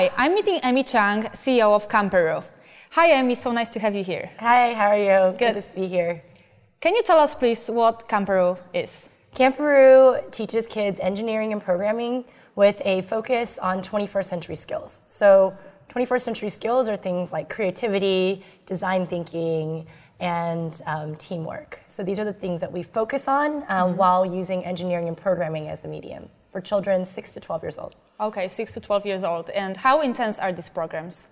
Hi, I'm meeting Amy Chang, CEO of Camperoo. Hi, Amy, so nice to have you here. Hi, how are you? Good, Good to be here. Can you tell us, please, what Camperoo is? Camperoo teaches kids engineering and programming with a focus on 21st century skills. So, 21st century skills are things like creativity, design thinking, and um, teamwork. So, these are the things that we focus on um, mm-hmm. while using engineering and programming as the medium for children 6 to 12 years old. Okay, 6 to 12 years old. And how intense are these programs?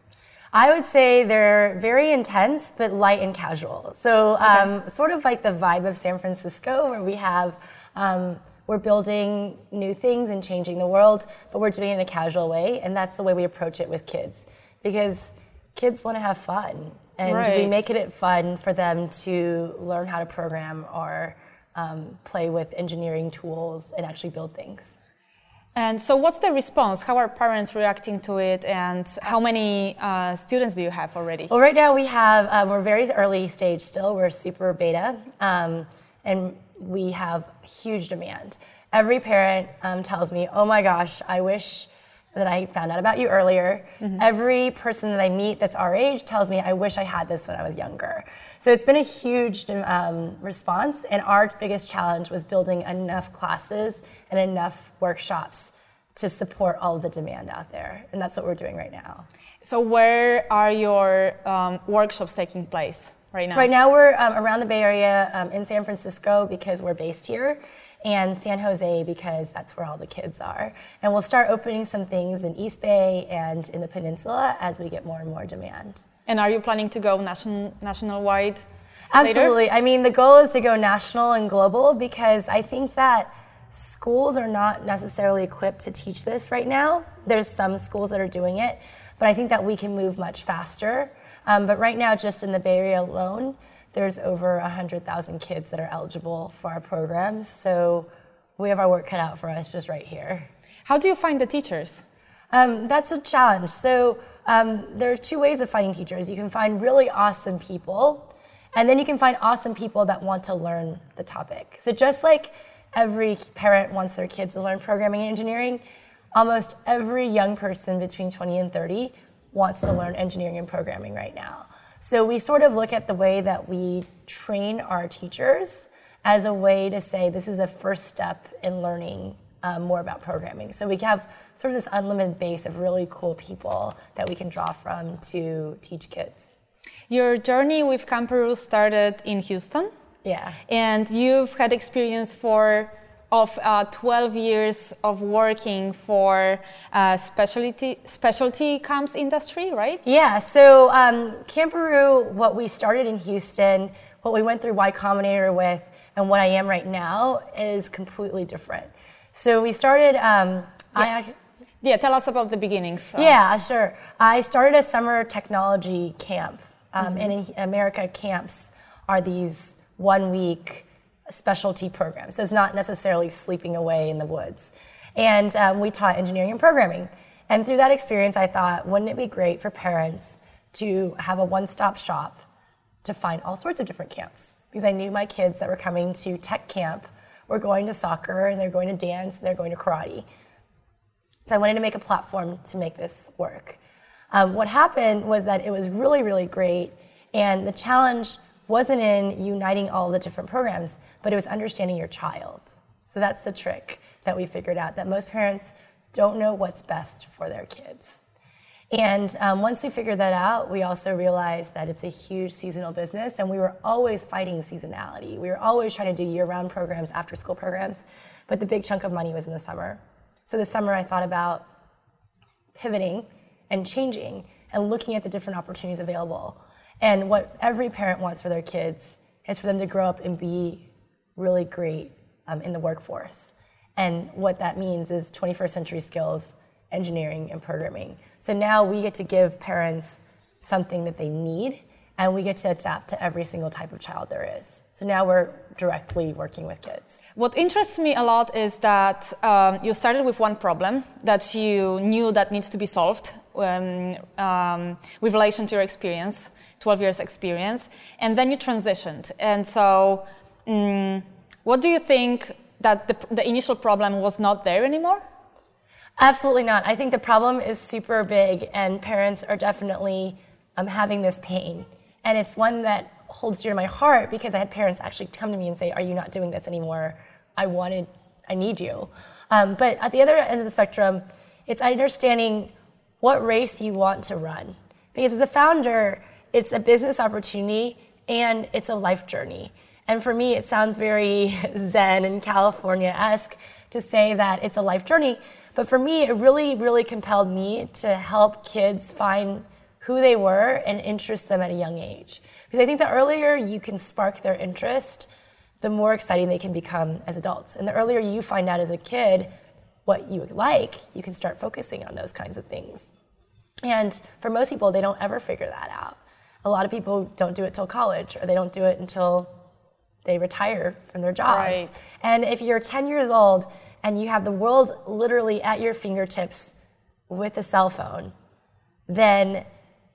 I would say they're very intense, but light and casual. So, um, okay. sort of like the vibe of San Francisco, where we have, um, we're building new things and changing the world, but we're doing it in a casual way. And that's the way we approach it with kids. Because kids want to have fun. And right. we make it fun for them to learn how to program or um, play with engineering tools and actually build things. And so, what's the response? How are parents reacting to it, and how many uh, students do you have already? Well, right now we have um, we're very early stage still. We're super beta, um, and we have huge demand. Every parent um, tells me, "Oh my gosh, I wish." that I found out about you earlier. Mm-hmm. Every person that I meet that's our age tells me, I wish I had this when I was younger. So it's been a huge um, response, and our biggest challenge was building enough classes and enough workshops to support all the demand out there, and that's what we're doing right now. So where are your um, workshops taking place right now? Right now we're um, around the Bay Area um, in San Francisco because we're based here, and San Jose because that's where all the kids are. And we'll start opening some things in East Bay and in the peninsula as we get more and more demand. And are you planning to go national national wide? Absolutely. Later? I mean, the goal is to go national and global because I think that schools are not necessarily equipped to teach this right now. There's some schools that are doing it, but I think that we can move much faster. Um, but right now, just in the Bay Area alone, there's over 100,000 kids that are eligible for our programs. So we have our work cut out for us just right here. How do you find the teachers? Um, that's a challenge. So um, there are two ways of finding teachers. You can find really awesome people, and then you can find awesome people that want to learn the topic. So just like every parent wants their kids to learn programming and engineering, almost every young person between 20 and 30 wants to learn engineering and programming right now. So we sort of look at the way that we train our teachers as a way to say this is a first step in learning um, more about programming. So we have sort of this unlimited base of really cool people that we can draw from to teach kids. Your journey with Camperoo started in Houston. Yeah. And you've had experience for of uh, 12 years of working for uh, specialty specialty comms industry, right? Yeah. So um, Camperoo, what we started in Houston, what we went through Y Combinator with, and what I am right now is completely different. So we started. Um, yeah. I, yeah, tell us about the beginnings. So. Yeah, sure. I started a summer technology camp, um, mm-hmm. and in America, camps are these one week specialty programs. So it's not necessarily sleeping away in the woods. And um, we taught engineering and programming. And through that experience, I thought, wouldn't it be great for parents to have a one stop shop to find all sorts of different camps? Because I knew my kids that were coming to tech camp were going to soccer and they're going to dance and they're going to karate. So I wanted to make a platform to make this work. Um, what happened was that it was really, really great. And the challenge wasn't in uniting all the different programs but it was understanding your child. So that's the trick that we figured out that most parents don't know what's best for their kids. And um, once we figured that out, we also realized that it's a huge seasonal business, and we were always fighting seasonality. We were always trying to do year round programs, after school programs, but the big chunk of money was in the summer. So this summer, I thought about pivoting and changing and looking at the different opportunities available. And what every parent wants for their kids is for them to grow up and be really great um, in the workforce. And what that means is 21st century skills, engineering, and programming. So now we get to give parents something that they need, and we get to adapt to every single type of child there is. So now we're directly working with kids. What interests me a lot is that um, you started with one problem that you knew that needs to be solved um, um, with relation to your experience, 12 years experience, and then you transitioned. And so Mm, what do you think that the, the initial problem was not there anymore? Absolutely not. I think the problem is super big, and parents are definitely um, having this pain. And it's one that holds dear to my heart because I had parents actually come to me and say, Are you not doing this anymore? I wanted, I need you. Um, but at the other end of the spectrum, it's understanding what race you want to run. Because as a founder, it's a business opportunity and it's a life journey. And for me, it sounds very Zen and California esque to say that it's a life journey. But for me, it really, really compelled me to help kids find who they were and interest them at a young age. Because I think the earlier you can spark their interest, the more exciting they can become as adults. And the earlier you find out as a kid what you like, you can start focusing on those kinds of things. And for most people, they don't ever figure that out. A lot of people don't do it till college, or they don't do it until they retire from their jobs. Right. And if you're 10 years old and you have the world literally at your fingertips with a cell phone, then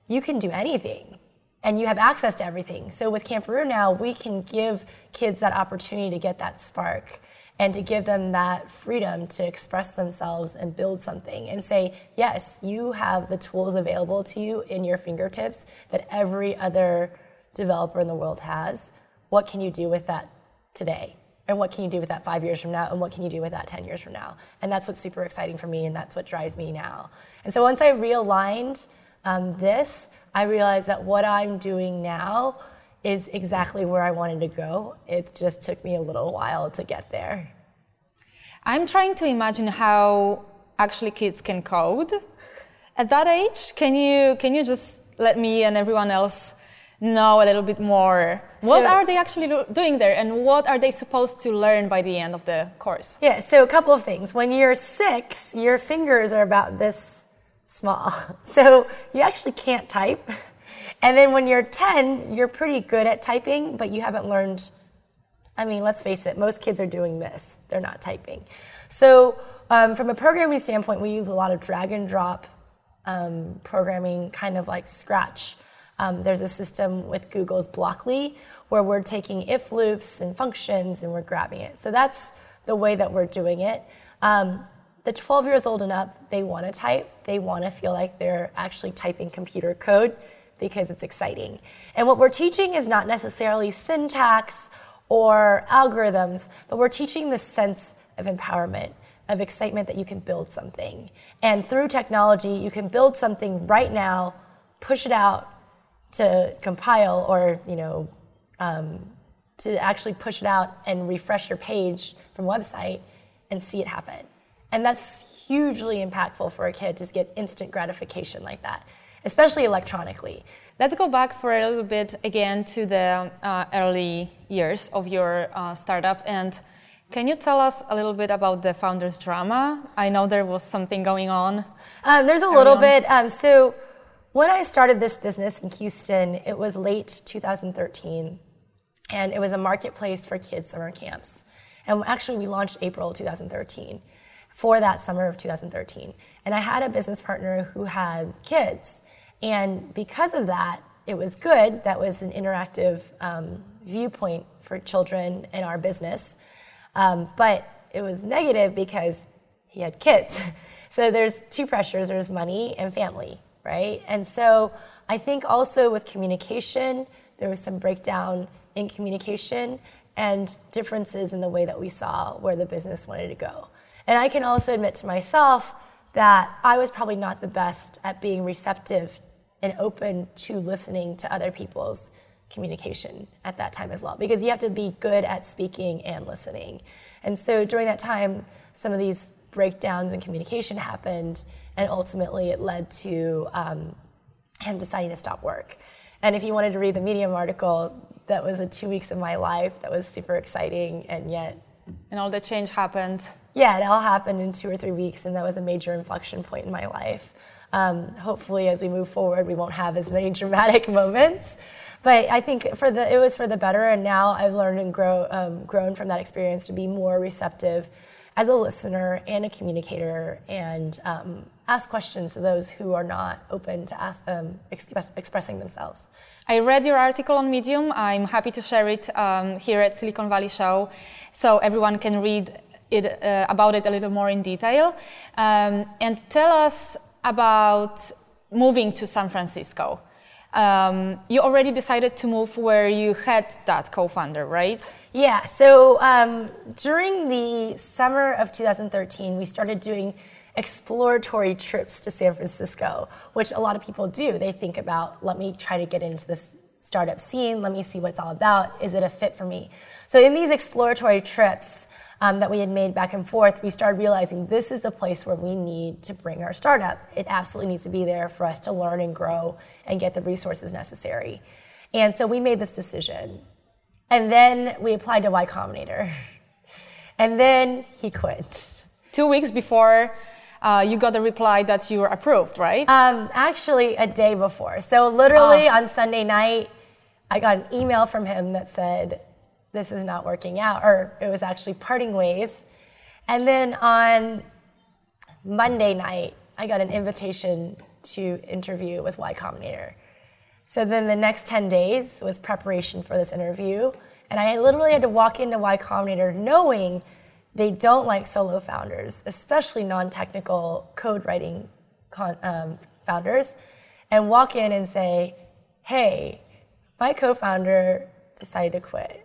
you can do anything and you have access to everything. So with Camperoo now, we can give kids that opportunity to get that spark and to give them that freedom to express themselves and build something and say, yes, you have the tools available to you in your fingertips that every other developer in the world has. What can you do with that today? And what can you do with that five years from now? And what can you do with that 10 years from now? And that's what's super exciting for me, and that's what drives me now. And so once I realigned um, this, I realized that what I'm doing now is exactly where I wanted to go. It just took me a little while to get there. I'm trying to imagine how actually kids can code. At that age, can you can you just let me and everyone else know a little bit more? what are they actually doing there, and what are they supposed to learn by the end of the course? Yeah, so a couple of things. When you're six, your fingers are about this small, so you actually can't type. And then when you're 10, you're pretty good at typing, but you haven't learned. I mean, let's face it, most kids are doing this, they're not typing. So, um, from a programming standpoint, we use a lot of drag and drop um, programming, kind of like Scratch. Um, there's a system with Google's Blockly where we're taking if loops and functions and we're grabbing it. So that's the way that we're doing it. Um, the 12 years old and up, they want to type. They want to feel like they're actually typing computer code because it's exciting. And what we're teaching is not necessarily syntax or algorithms, but we're teaching the sense of empowerment, of excitement that you can build something. And through technology, you can build something right now, push it out to compile or, you know, um, to actually push it out and refresh your page from website and see it happen. And that's hugely impactful for a kid to get instant gratification like that especially electronically. Let's go back for a little bit again to the uh, early years of your uh, startup. And can you tell us a little bit about the founder's drama? I know there was something going on. Um, there's a little on. bit. Um, so, when I started this business in Houston, it was late 2013, and it was a marketplace for kids summer camps. And actually, we launched April 2013 for that summer of 2013. And I had a business partner who had kids. And because of that, it was good. That was an interactive um, viewpoint for children in our business. Um, but it was negative because he had kids. so there's two pressures there's money and family, right? And so I think also with communication, there was some breakdown in communication and differences in the way that we saw where the business wanted to go. And I can also admit to myself that I was probably not the best at being receptive and open to listening to other people's communication at that time as well because you have to be good at speaking and listening. And so during that time some of these breakdowns in communication happened and ultimately it led to um, him deciding to stop work. And if you wanted to read the medium article that was the two weeks of my life that was super exciting and yet and all the change happened yeah it all happened in two or three weeks and that was a major inflection point in my life um, hopefully, as we move forward, we won't have as many dramatic moments. But I think for the it was for the better, and now I've learned and grow, um, grown from that experience to be more receptive as a listener and a communicator, and um, ask questions to those who are not open to ask, um, express, expressing themselves. I read your article on Medium. I'm happy to share it um, here at Silicon Valley Show, so everyone can read it, uh, about it a little more in detail um, and tell us about moving to San Francisco. Um, you already decided to move where you had that co-founder, right? Yeah. So um, during the summer of 2013, we started doing exploratory trips to San Francisco, which a lot of people do. They think about, let me try to get into this startup scene. Let me see what it's all about. Is it a fit for me? So in these exploratory trips, um, that we had made back and forth, we started realizing this is the place where we need to bring our startup. It absolutely needs to be there for us to learn and grow and get the resources necessary. And so we made this decision. And then we applied to Y Combinator. And then he quit. Two weeks before uh, you got the reply that you were approved, right? Um, actually, a day before. So, literally uh. on Sunday night, I got an email from him that said, this is not working out, or it was actually parting ways. And then on Monday night, I got an invitation to interview with Y Combinator. So then the next 10 days was preparation for this interview. And I literally had to walk into Y Combinator knowing they don't like solo founders, especially non technical code writing con- um, founders, and walk in and say, hey, my co founder decided to quit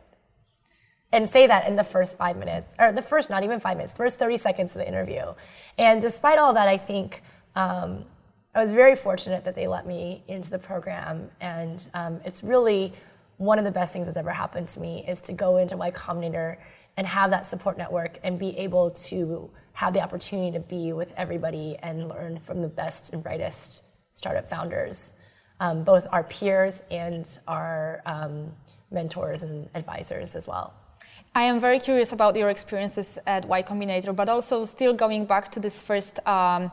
and say that in the first five minutes, or the first, not even five minutes, first 30 seconds of the interview. And despite all that, I think um, I was very fortunate that they let me into the program. And um, it's really one of the best things that's ever happened to me is to go into Y Combinator and have that support network and be able to have the opportunity to be with everybody and learn from the best and brightest startup founders, um, both our peers and our um, mentors and advisors as well. I am very curious about your experiences at Y Combinator, but also still going back to this first um,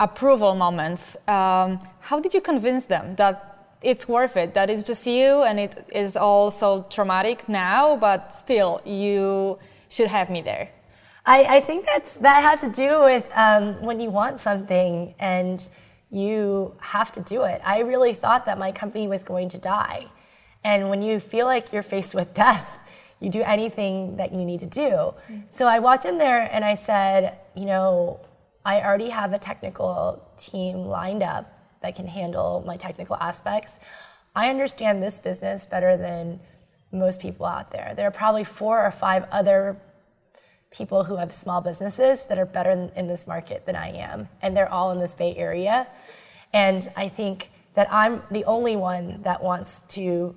approval moments. Um, how did you convince them that it's worth it, that it's just you and it is all so traumatic now, but still you should have me there? I, I think that's, that has to do with um, when you want something and you have to do it. I really thought that my company was going to die. And when you feel like you're faced with death, you do anything that you need to do. Mm-hmm. So I walked in there and I said, you know, I already have a technical team lined up that can handle my technical aspects. I understand this business better than most people out there. There are probably four or five other people who have small businesses that are better in this market than I am, and they're all in this Bay Area. And I think that I'm the only one that wants to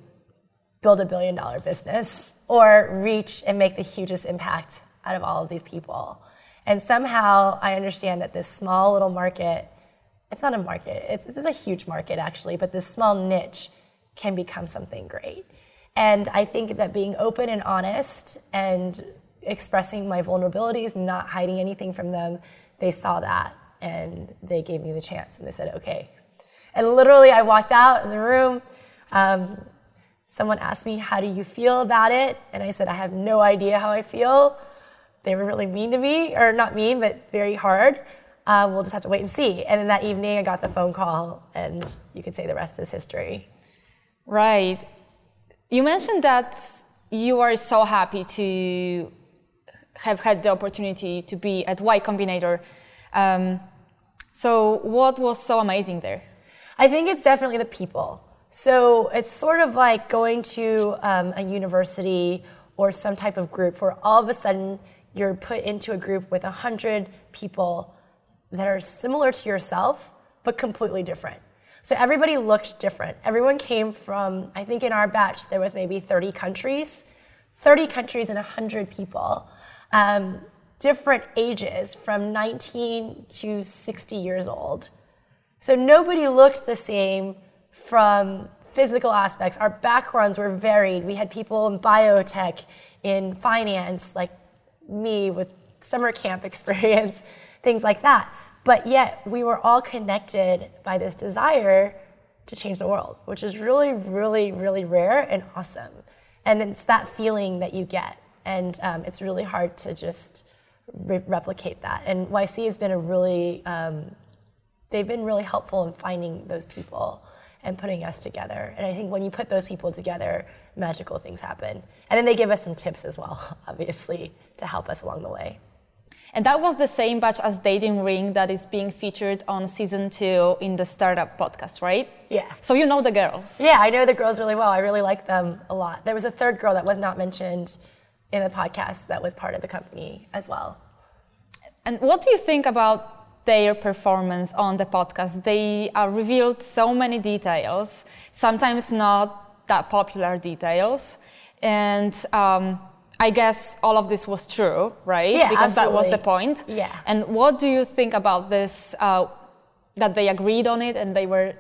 build a billion dollar business or reach and make the hugest impact out of all of these people. And somehow I understand that this small little market, it's not a market, it's, it's a huge market actually, but this small niche can become something great. And I think that being open and honest and expressing my vulnerabilities, not hiding anything from them, they saw that and they gave me the chance and they said, okay. And literally, I walked out of the room. Um, someone asked me, How do you feel about it? And I said, I have no idea how I feel. They were really mean to me, or not mean, but very hard. Um, we'll just have to wait and see. And then that evening, I got the phone call, and you could say the rest is history. Right. You mentioned that you are so happy to have had the opportunity to be at Y Combinator. Um, so, what was so amazing there? I think it's definitely the people. So it's sort of like going to um, a university or some type of group where all of a sudden you're put into a group with 100 people that are similar to yourself, but completely different. So everybody looked different. Everyone came from, I think in our batch, there was maybe 30 countries, 30 countries and 100 people. Um, different ages, from 19 to 60 years old. So nobody looked the same from physical aspects. Our backgrounds were varied. We had people in biotech, in finance, like me with summer camp experience, things like that. But yet, we were all connected by this desire to change the world, which is really, really, really rare and awesome. And it's that feeling that you get. And um, it's really hard to just re- replicate that. And YC has been a really, um, they've been really helpful in finding those people and putting us together. And I think when you put those people together, magical things happen. And then they give us some tips as well, obviously, to help us along the way. And that was the same batch as Dating Ring that is being featured on season two in the Startup podcast, right? Yeah. So you know the girls. Yeah, I know the girls really well. I really like them a lot. There was a third girl that was not mentioned in the podcast that was part of the company as well. And what do you think about their performance on the podcast? They uh, revealed so many details, sometimes not that popular details. And um, I guess all of this was true, right? Yeah, because absolutely. that was the point. Yeah. And what do you think about this? Uh, that they agreed on it and they were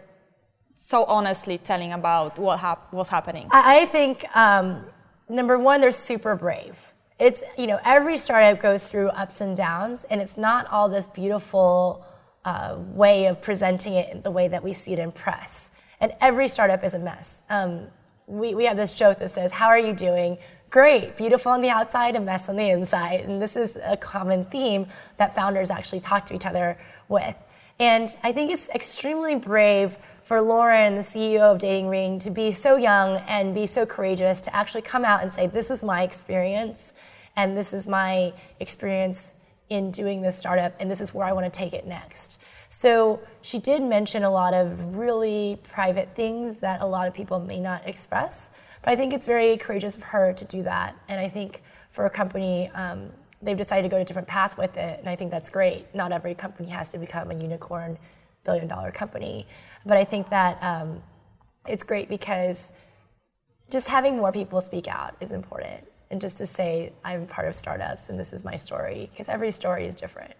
so honestly telling about what hap- was happening. I, I think um, number one, they're super brave. It's you know every startup goes through ups and downs, and it's not all this beautiful uh, way of presenting it in the way that we see it in press. And every startup is a mess. Um, we, we have this joke that says, How are you doing? Great, beautiful on the outside, a mess on the inside. And this is a common theme that founders actually talk to each other with. And I think it's extremely brave for Lauren, the CEO of Dating Ring, to be so young and be so courageous to actually come out and say, This is my experience, and this is my experience in doing this startup, and this is where I want to take it next. So she did mention a lot of really private things that a lot of people may not express, but I think it's very courageous of her to do that. And I think for a company, um, they've decided to go a different path with it, and I think that's great. Not every company has to become a unicorn billion dollar company, but I think that um, it's great because just having more people speak out is important. And just to say, I'm part of startups and this is my story, because every story is different.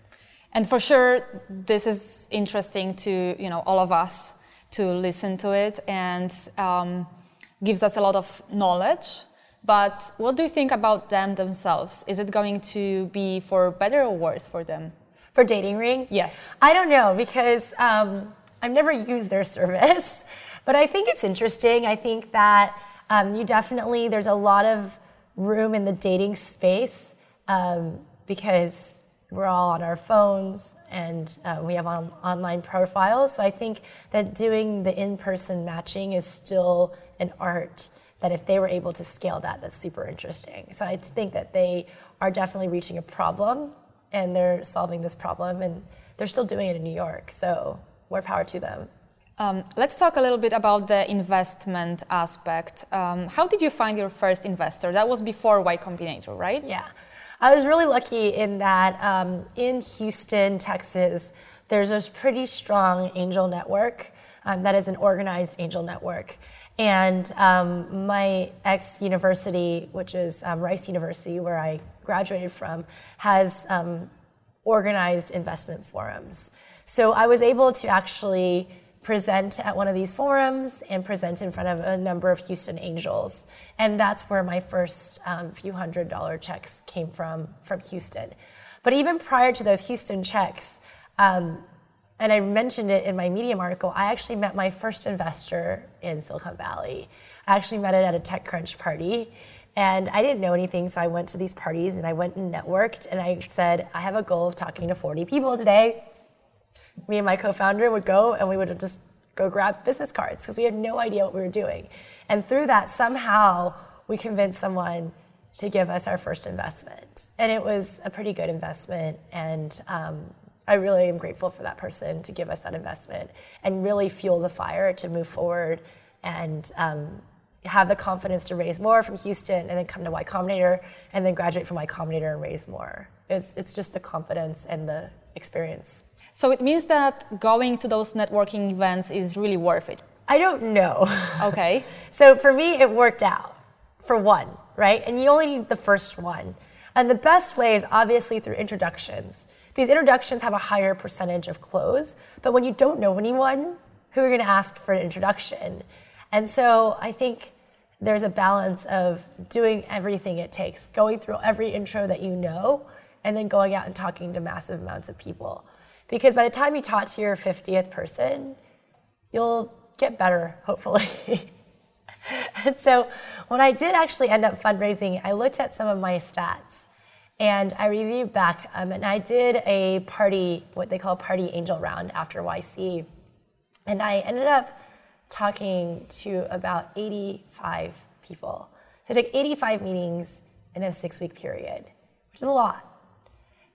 And for sure, this is interesting to you know all of us to listen to it and um, gives us a lot of knowledge. But what do you think about them themselves? Is it going to be for better or worse for them? For Dating Ring? Yes. I don't know because um, I've never used their service, but I think it's interesting. I think that um, you definitely, there's a lot of room in the dating space um, because we're all on our phones and uh, we have on, online profiles. So I think that doing the in person matching is still an art that if they were able to scale that, that's super interesting. So I think that they are definitely reaching a problem and they're solving this problem and they're still doing it in New York. So more power to them. Um, let's talk a little bit about the investment aspect. Um, how did you find your first investor? That was before Y Combinator, right? Yeah. I was really lucky in that um, in Houston, Texas, there's a pretty strong angel network um, that is an organized angel network. And um, my ex university, which is um, Rice University, where I graduated from, has um, organized investment forums. So I was able to actually present at one of these forums and present in front of a number of Houston Angels. And that's where my first um, few hundred dollar checks came from, from Houston. But even prior to those Houston checks, um, and I mentioned it in my Medium article, I actually met my first investor in Silicon Valley. I actually met it at a TechCrunch party. And I didn't know anything, so I went to these parties and I went and networked. And I said, I have a goal of talking to 40 people today me and my co-founder would go and we would just go grab business cards because we had no idea what we were doing. And through that, somehow we convinced someone to give us our first investment. And it was a pretty good investment. And um, I really am grateful for that person to give us that investment and really fuel the fire to move forward and um, have the confidence to raise more from Houston and then come to Y Combinator and then graduate from Y Combinator and raise more. It's, it's just the confidence and the experience. So it means that going to those networking events is really worth it. I don't know. Okay. so for me, it worked out for one, right? And you only need the first one. And the best way is obviously through introductions. These introductions have a higher percentage of close, but when you don't know anyone, who are you going to ask for an introduction? And so I think there's a balance of doing everything it takes, going through every intro that you know, and then going out and talking to massive amounts of people. Because by the time you talk to your 50th person, you'll get better, hopefully. and so when I did actually end up fundraising, I looked at some of my stats and I reviewed back. Um, and I did a party, what they call party angel round after YC. And I ended up talking to about 85 people. So I took 85 meetings in a six week period, which is a lot.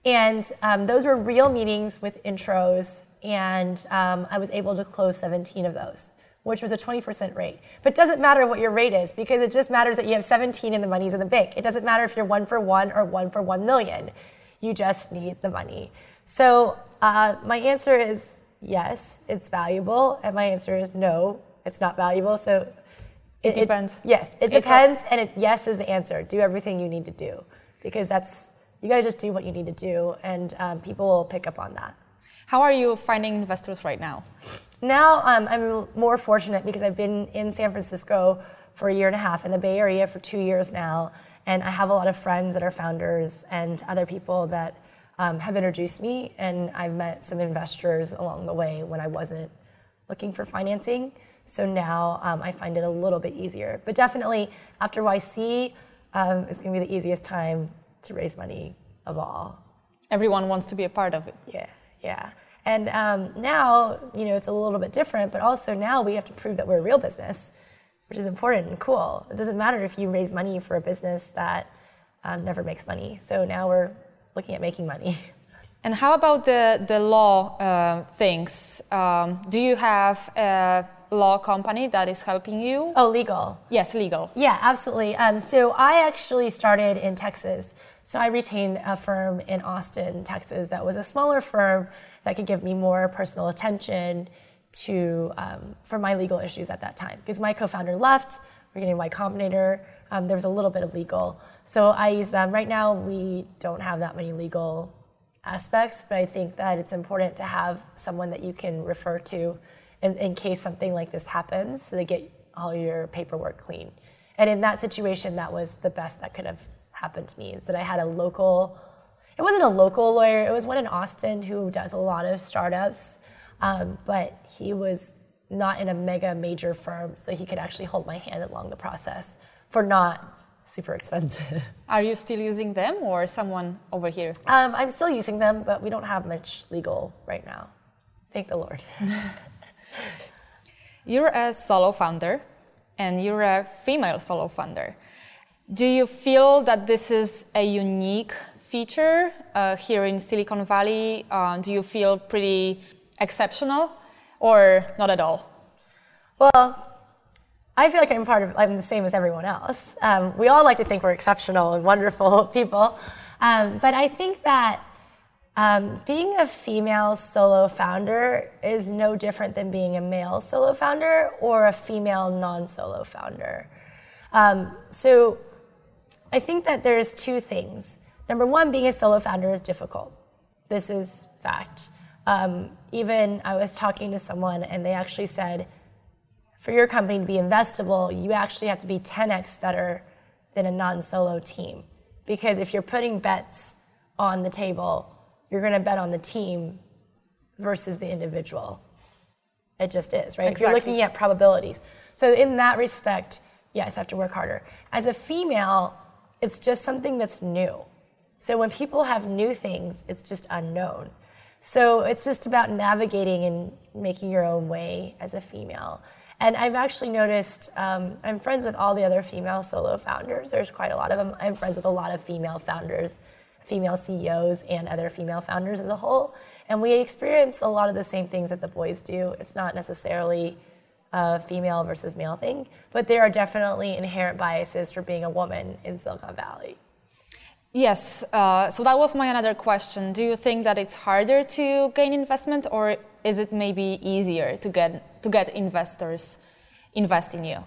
And um, those were real meetings with intros, and um, I was able to close 17 of those, which was a 20% rate. But it doesn't matter what your rate is because it just matters that you have 17 and the money's in the bank. It doesn't matter if you're one for one or one for one million. You just need the money. So uh, my answer is yes, it's valuable, and my answer is no, it's not valuable. So it, it depends. It, yes, it depends, and it, yes is the answer. Do everything you need to do because that's you got to just do what you need to do, and um, people will pick up on that. How are you finding investors right now? Now um, I'm more fortunate because I've been in San Francisco for a year and a half, in the Bay Area for two years now, and I have a lot of friends that are founders and other people that um, have introduced me, and I've met some investors along the way when I wasn't looking for financing. So now um, I find it a little bit easier. But definitely after YC, um, it's going to be the easiest time to raise money of all. Everyone wants to be a part of it. Yeah, yeah. And um, now, you know, it's a little bit different, but also now we have to prove that we're a real business, which is important and cool. It doesn't matter if you raise money for a business that um, never makes money. So now we're looking at making money. And how about the, the law uh, things? Um, do you have a law company that is helping you? Oh, legal. Yes, legal. Yeah, absolutely. Um, so I actually started in Texas. So I retained a firm in Austin, Texas, that was a smaller firm that could give me more personal attention to um, for my legal issues at that time. Because my co-founder left, we're getting Y Combinator. Um, there was a little bit of legal, so I use them. Right now, we don't have that many legal aspects, but I think that it's important to have someone that you can refer to in, in case something like this happens, so they get all your paperwork clean. And in that situation, that was the best that could have happened to me is that I had a local, it wasn't a local lawyer, it was one in Austin who does a lot of startups, um, but he was not in a mega major firm, so he could actually hold my hand along the process for not super expensive. Are you still using them or someone over here? Um, I'm still using them, but we don't have much legal right now. Thank the Lord. you're a solo founder and you're a female solo founder. Do you feel that this is a unique feature uh, here in Silicon Valley? Uh, do you feel pretty exceptional or not at all? Well, I feel like I'm part of, I'm the same as everyone else. Um, we all like to think we're exceptional and wonderful people. Um, but I think that um, being a female solo founder is no different than being a male solo founder or a female non solo founder. Um, so I think that there's two things. Number one, being a solo founder is difficult. This is fact. Um, even I was talking to someone and they actually said, for your company to be investable, you actually have to be 10x better than a non solo team. Because if you're putting bets on the table, you're going to bet on the team versus the individual. It just is, right? Exactly. If you're looking at probabilities. So, in that respect, yes, I have to work harder. As a female, it's just something that's new. So when people have new things, it's just unknown. So it's just about navigating and making your own way as a female. And I've actually noticed, um, I'm friends with all the other female solo founders. There's quite a lot of them. I'm friends with a lot of female founders, female CEOs, and other female founders as a whole. And we experience a lot of the same things that the boys do. It's not necessarily a female versus male thing, but there are definitely inherent biases for being a woman in Silicon Valley. Yes, uh, so that was my another question. Do you think that it's harder to gain investment, or is it maybe easier to get to get investors invest in you?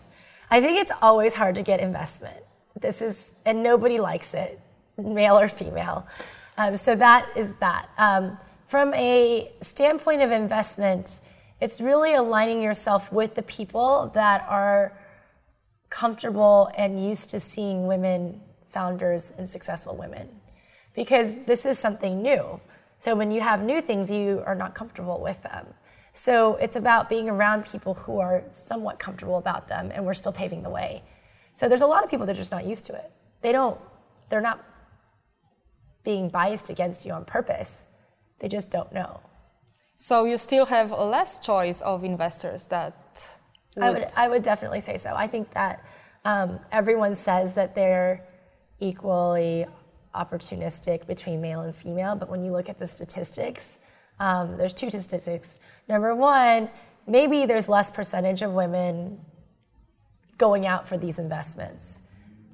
I think it's always hard to get investment. This is, and nobody likes it, male or female. Um, so that is that. Um, from a standpoint of investment, it's really aligning yourself with the people that are comfortable and used to seeing women founders and successful women because this is something new. So when you have new things, you are not comfortable with them. So it's about being around people who are somewhat comfortable about them and we're still paving the way. So there's a lot of people that are just not used to it. They don't, they're not being biased against you on purpose. They just don't know. So you still have less choice of investors that. Would... I would I would definitely say so. I think that um, everyone says that they're equally opportunistic between male and female, but when you look at the statistics, um, there's two statistics. Number one, maybe there's less percentage of women going out for these investments.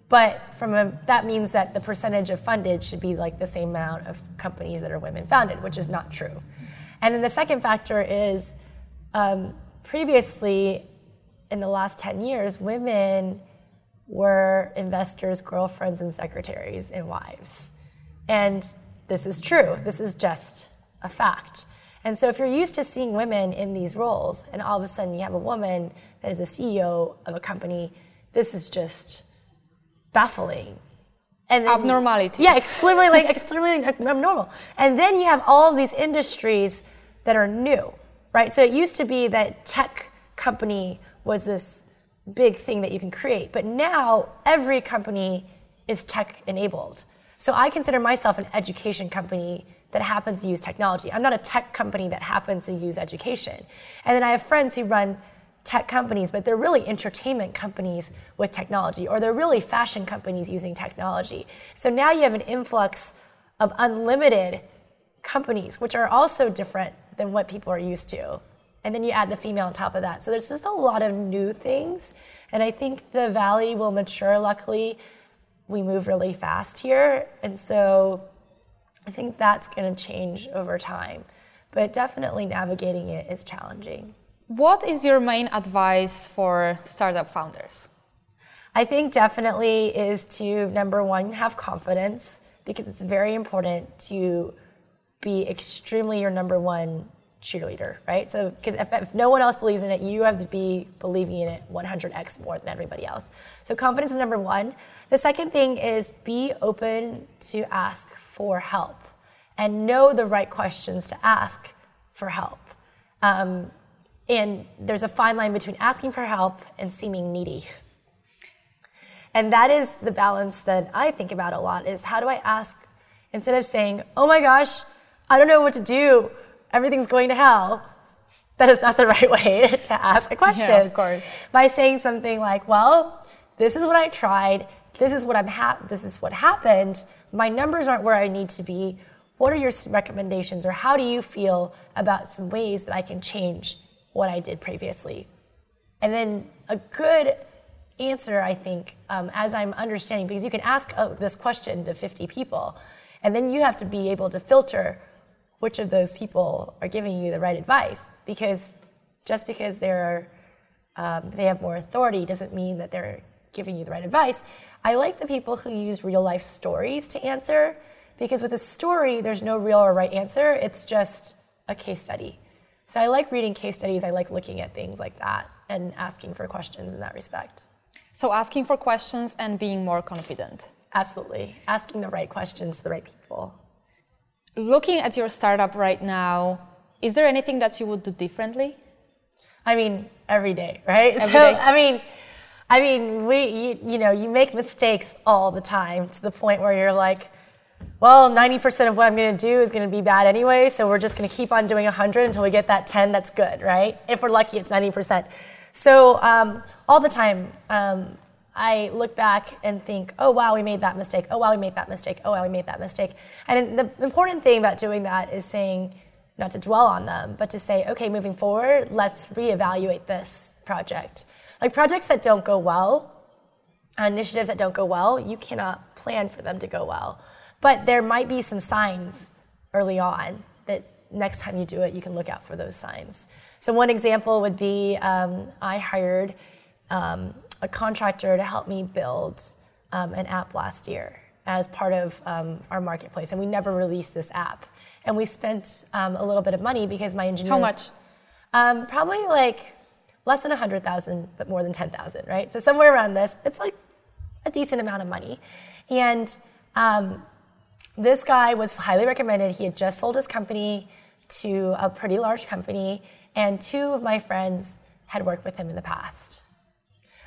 But from a, that means that the percentage of funded should be like the same amount of companies that are women founded, which is not true. And then the second factor is um, previously, in the last 10 years, women were investors' girlfriends and secretaries and wives. And this is true, this is just a fact. And so, if you're used to seeing women in these roles, and all of a sudden you have a woman that is a CEO of a company, this is just baffling. And then, abnormality. Yeah, extremely like extremely abnormal. And then you have all of these industries that are new, right? So it used to be that tech company was this big thing that you can create, but now every company is tech enabled. So I consider myself an education company that happens to use technology. I'm not a tech company that happens to use education. And then I have friends who run tech companies, but they're really entertainment companies with technology, or they're really fashion companies using technology. So now you have an influx of unlimited companies, which are also different than what people are used to. And then you add the female on top of that. So there's just a lot of new things. And I think the valley will mature. Luckily, we move really fast here. And so I think that's going to change over time. But definitely navigating it is challenging. What is your main advice for startup founders? I think definitely is to number one, have confidence because it's very important to be extremely your number one cheerleader, right? So, because if, if, no one else believes in it, you have to be believing in it 100x more than everybody else. So, confidence is number one. The second thing is be open to ask for help and know the right questions to ask for help. Um, and there's a fine line between asking for help and seeming needy. And that is the balance that I think about a lot is how do I ask instead of saying, "Oh my gosh, I don't know what to do. Everything's going to hell." That is not the right way to ask a question. Yeah, of course. By saying something like, "Well, this is what I tried. This is what I'm ha- this is what happened my numbers aren't where I need to be. What are your recommendations, or how do you feel about some ways that I can change what I did previously? And then a good answer, I think, um, as I'm understanding, because you can ask oh, this question to 50 people, and then you have to be able to filter which of those people are giving you the right advice. Because just because they're um, they have more authority doesn't mean that they're giving you the right advice. I like the people who use real life stories to answer because with a story, there's no real or right answer. It's just a case study. So I like reading case studies. I like looking at things like that and asking for questions in that respect. So asking for questions and being more confident. Absolutely. Asking the right questions to the right people. Looking at your startup right now, is there anything that you would do differently? I mean, every day, right? Every so, day. I mean, I mean, we, you, you know, you make mistakes all the time to the point where you're like, well, 90% of what I'm going to do is going to be bad anyway, so we're just going to keep on doing 100 until we get that 10 that's good, right? If we're lucky, it's 90%. So um, all the time, um, I look back and think, oh, wow, we made that mistake. Oh, wow, we made that mistake. Oh, wow, we made that mistake. And the important thing about doing that is saying, not to dwell on them, but to say, okay, moving forward, let's reevaluate this project. Like projects that don't go well, initiatives that don't go well, you cannot plan for them to go well. But there might be some signs early on that next time you do it, you can look out for those signs. So, one example would be um, I hired um, a contractor to help me build um, an app last year as part of um, our marketplace, and we never released this app. And we spent um, a little bit of money because my engineers. How much? Um, probably like less than 100,000, but more than 10,000, right? So somewhere around this, it's like a decent amount of money. And um, this guy was highly recommended. He had just sold his company to a pretty large company, and two of my friends had worked with him in the past.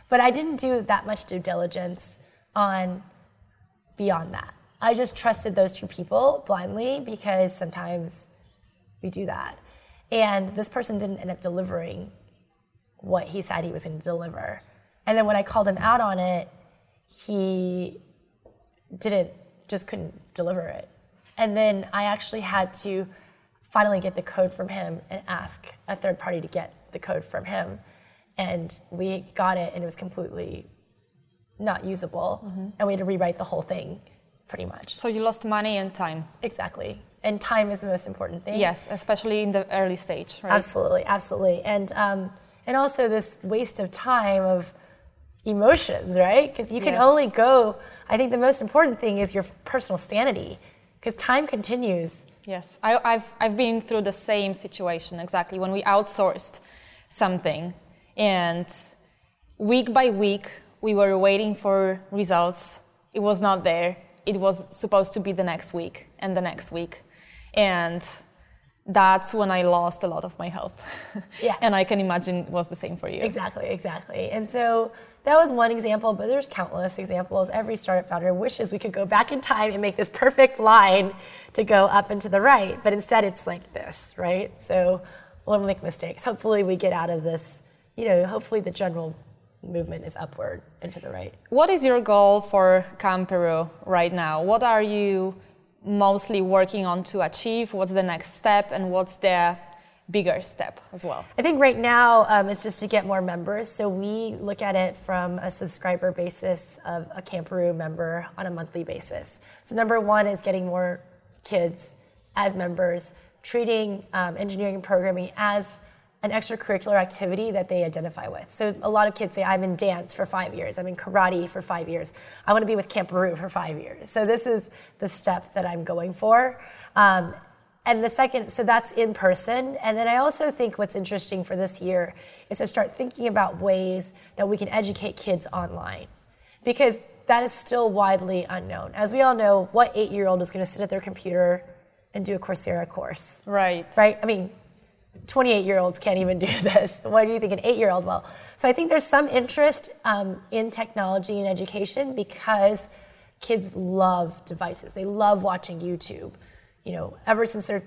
But I didn't do that much due diligence on beyond that. I just trusted those two people blindly because sometimes we do that. And this person didn't end up delivering what he said he was going to deliver. And then when I called him out on it, he didn't just couldn't deliver it. And then I actually had to finally get the code from him and ask a third party to get the code from him. And we got it, and it was completely not usable. Mm-hmm. And we had to rewrite the whole thing pretty much. So you lost money and time. Exactly. And time is the most important thing. Yes, especially in the early stage, right? Absolutely, absolutely. And, um, and also this waste of time of emotions, right? Because you can yes. only go, I think the most important thing is your personal sanity, because time continues. Yes, I, have I've been through the same situation exactly when we outsourced something and week by week we were waiting for results. It was not there. It was supposed to be the next week and the next week. And that's when I lost a lot of my health. Yeah. and I can imagine it was the same for you. Exactly, exactly. And so that was one example, but there's countless examples. Every startup founder wishes we could go back in time and make this perfect line to go up and to the right, but instead it's like this, right? So we'll make mistakes. Hopefully we get out of this, you know, hopefully the general movement is upward and to the right. What is your goal for Camperoo right now? What are you mostly working on to achieve? What's the next step and what's the bigger step as well? I think right now um, it's just to get more members. So we look at it from a subscriber basis of a Camperoo member on a monthly basis. So number one is getting more kids as members, treating um, engineering and programming as an extracurricular activity that they identify with. So a lot of kids say, I'm in dance for five years, I'm in karate for five years, I want to be with Camperoo for five years. So this is the step that I'm going for. Um, and the second, so that's in person. And then I also think what's interesting for this year is to start thinking about ways that we can educate kids online. Because that is still widely unknown. As we all know, what eight year old is going to sit at their computer and do a Coursera course? Right. Right? I mean, 28 year olds can't even do this. Why do you think an eight year old will? So I think there's some interest um, in technology and education because kids love devices. They love watching YouTube you know, ever since they're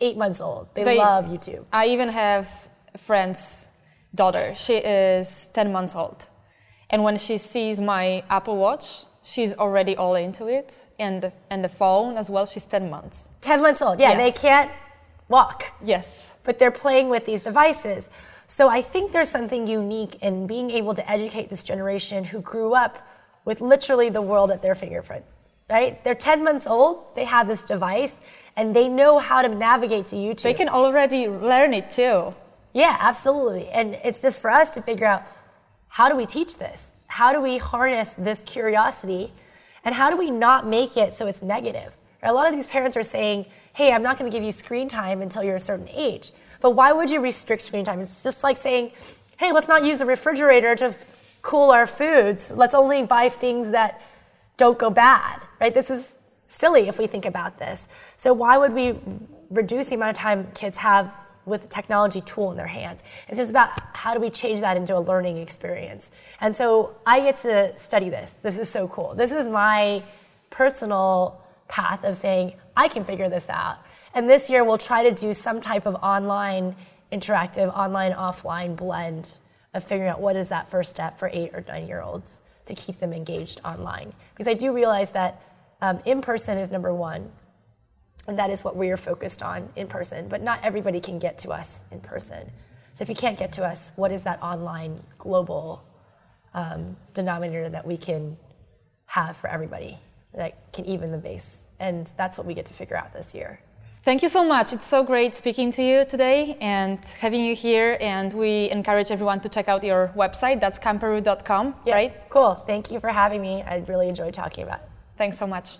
eight months old. They, they love YouTube. I even have a friend's daughter. She is 10 months old. And when she sees my Apple Watch, she's already all into it. And the, and the phone as well, she's 10 months. 10 months old, yeah, yeah. they can't walk. Yes. But they're playing with these devices. So I think there's something unique in being able to educate this generation who grew up with literally the world at their fingerprints right? They're 10 months old, they have this device, and they know how to navigate to YouTube. They can already learn it too. Yeah, absolutely. And it's just for us to figure out how do we teach this? How do we harness this curiosity? And how do we not make it so it's negative? A lot of these parents are saying, hey, I'm not going to give you screen time until you're a certain age. But why would you restrict screen time? It's just like saying, hey, let's not use the refrigerator to cool our foods. Let's only buy things that don't go bad right? This is silly if we think about this. So why would we reduce the amount of time kids have with a technology tool in their hands? It's just about how do we change that into a learning experience. And so I get to study this. This is so cool. This is my personal path of saying I can figure this out. And this year we'll try to do some type of online interactive online offline blend of figuring out what is that first step for 8 or 9 year olds to keep them engaged online because I do realize that um, in person is number one, and that is what we are focused on in person. But not everybody can get to us in person. So if you can't get to us, what is that online global um, denominator that we can have for everybody that can even the base? And that's what we get to figure out this year. Thank you so much. It's so great speaking to you today and having you here. And we encourage everyone to check out your website. That's camperoo.com, yeah, right? Cool. Thank you for having me. I really enjoyed talking about it. Thanks so much.